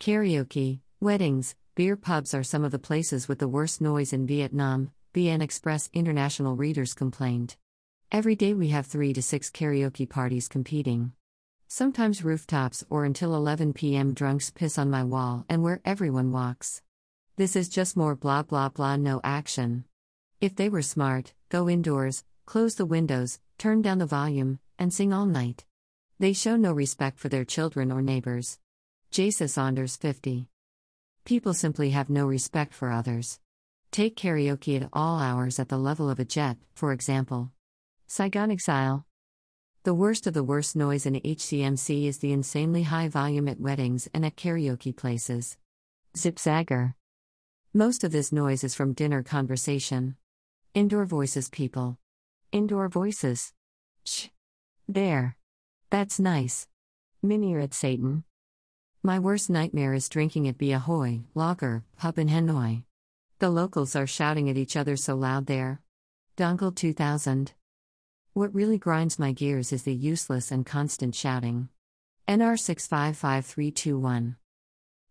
Karaoke, weddings, beer pubs are some of the places with the worst noise in Vietnam, VN Express international readers complained. Every day we have 3 to 6 karaoke parties competing. Sometimes rooftops or until 11 p.m. drunks piss on my wall and where everyone walks. This is just more blah blah blah, no action. If they were smart, go indoors, close the windows, turn down the volume, and sing all night. They show no respect for their children or neighbors. Jasa Saunders 50. People simply have no respect for others. Take karaoke at all hours at the level of a jet, for example. Saigon Exile. The worst of the worst noise in HCMC is the insanely high volume at weddings and at karaoke places. Zipzagger. Most of this noise is from dinner conversation. Indoor voices, people. Indoor voices. Shh. There. That's nice. Minier at Satan. My worst nightmare is drinking at Bia Hoi, Lager, pub in Hanoi. The locals are shouting at each other so loud there. Dongle 2000. What really grinds my gears is the useless and constant shouting. NR 655321.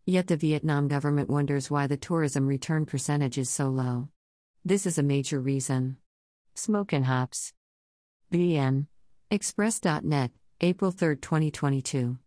Yet the Vietnam government wonders why the tourism return percentage is so low. This is a major reason. Smoke and Hops. VN. Express.net, April 3, 2022.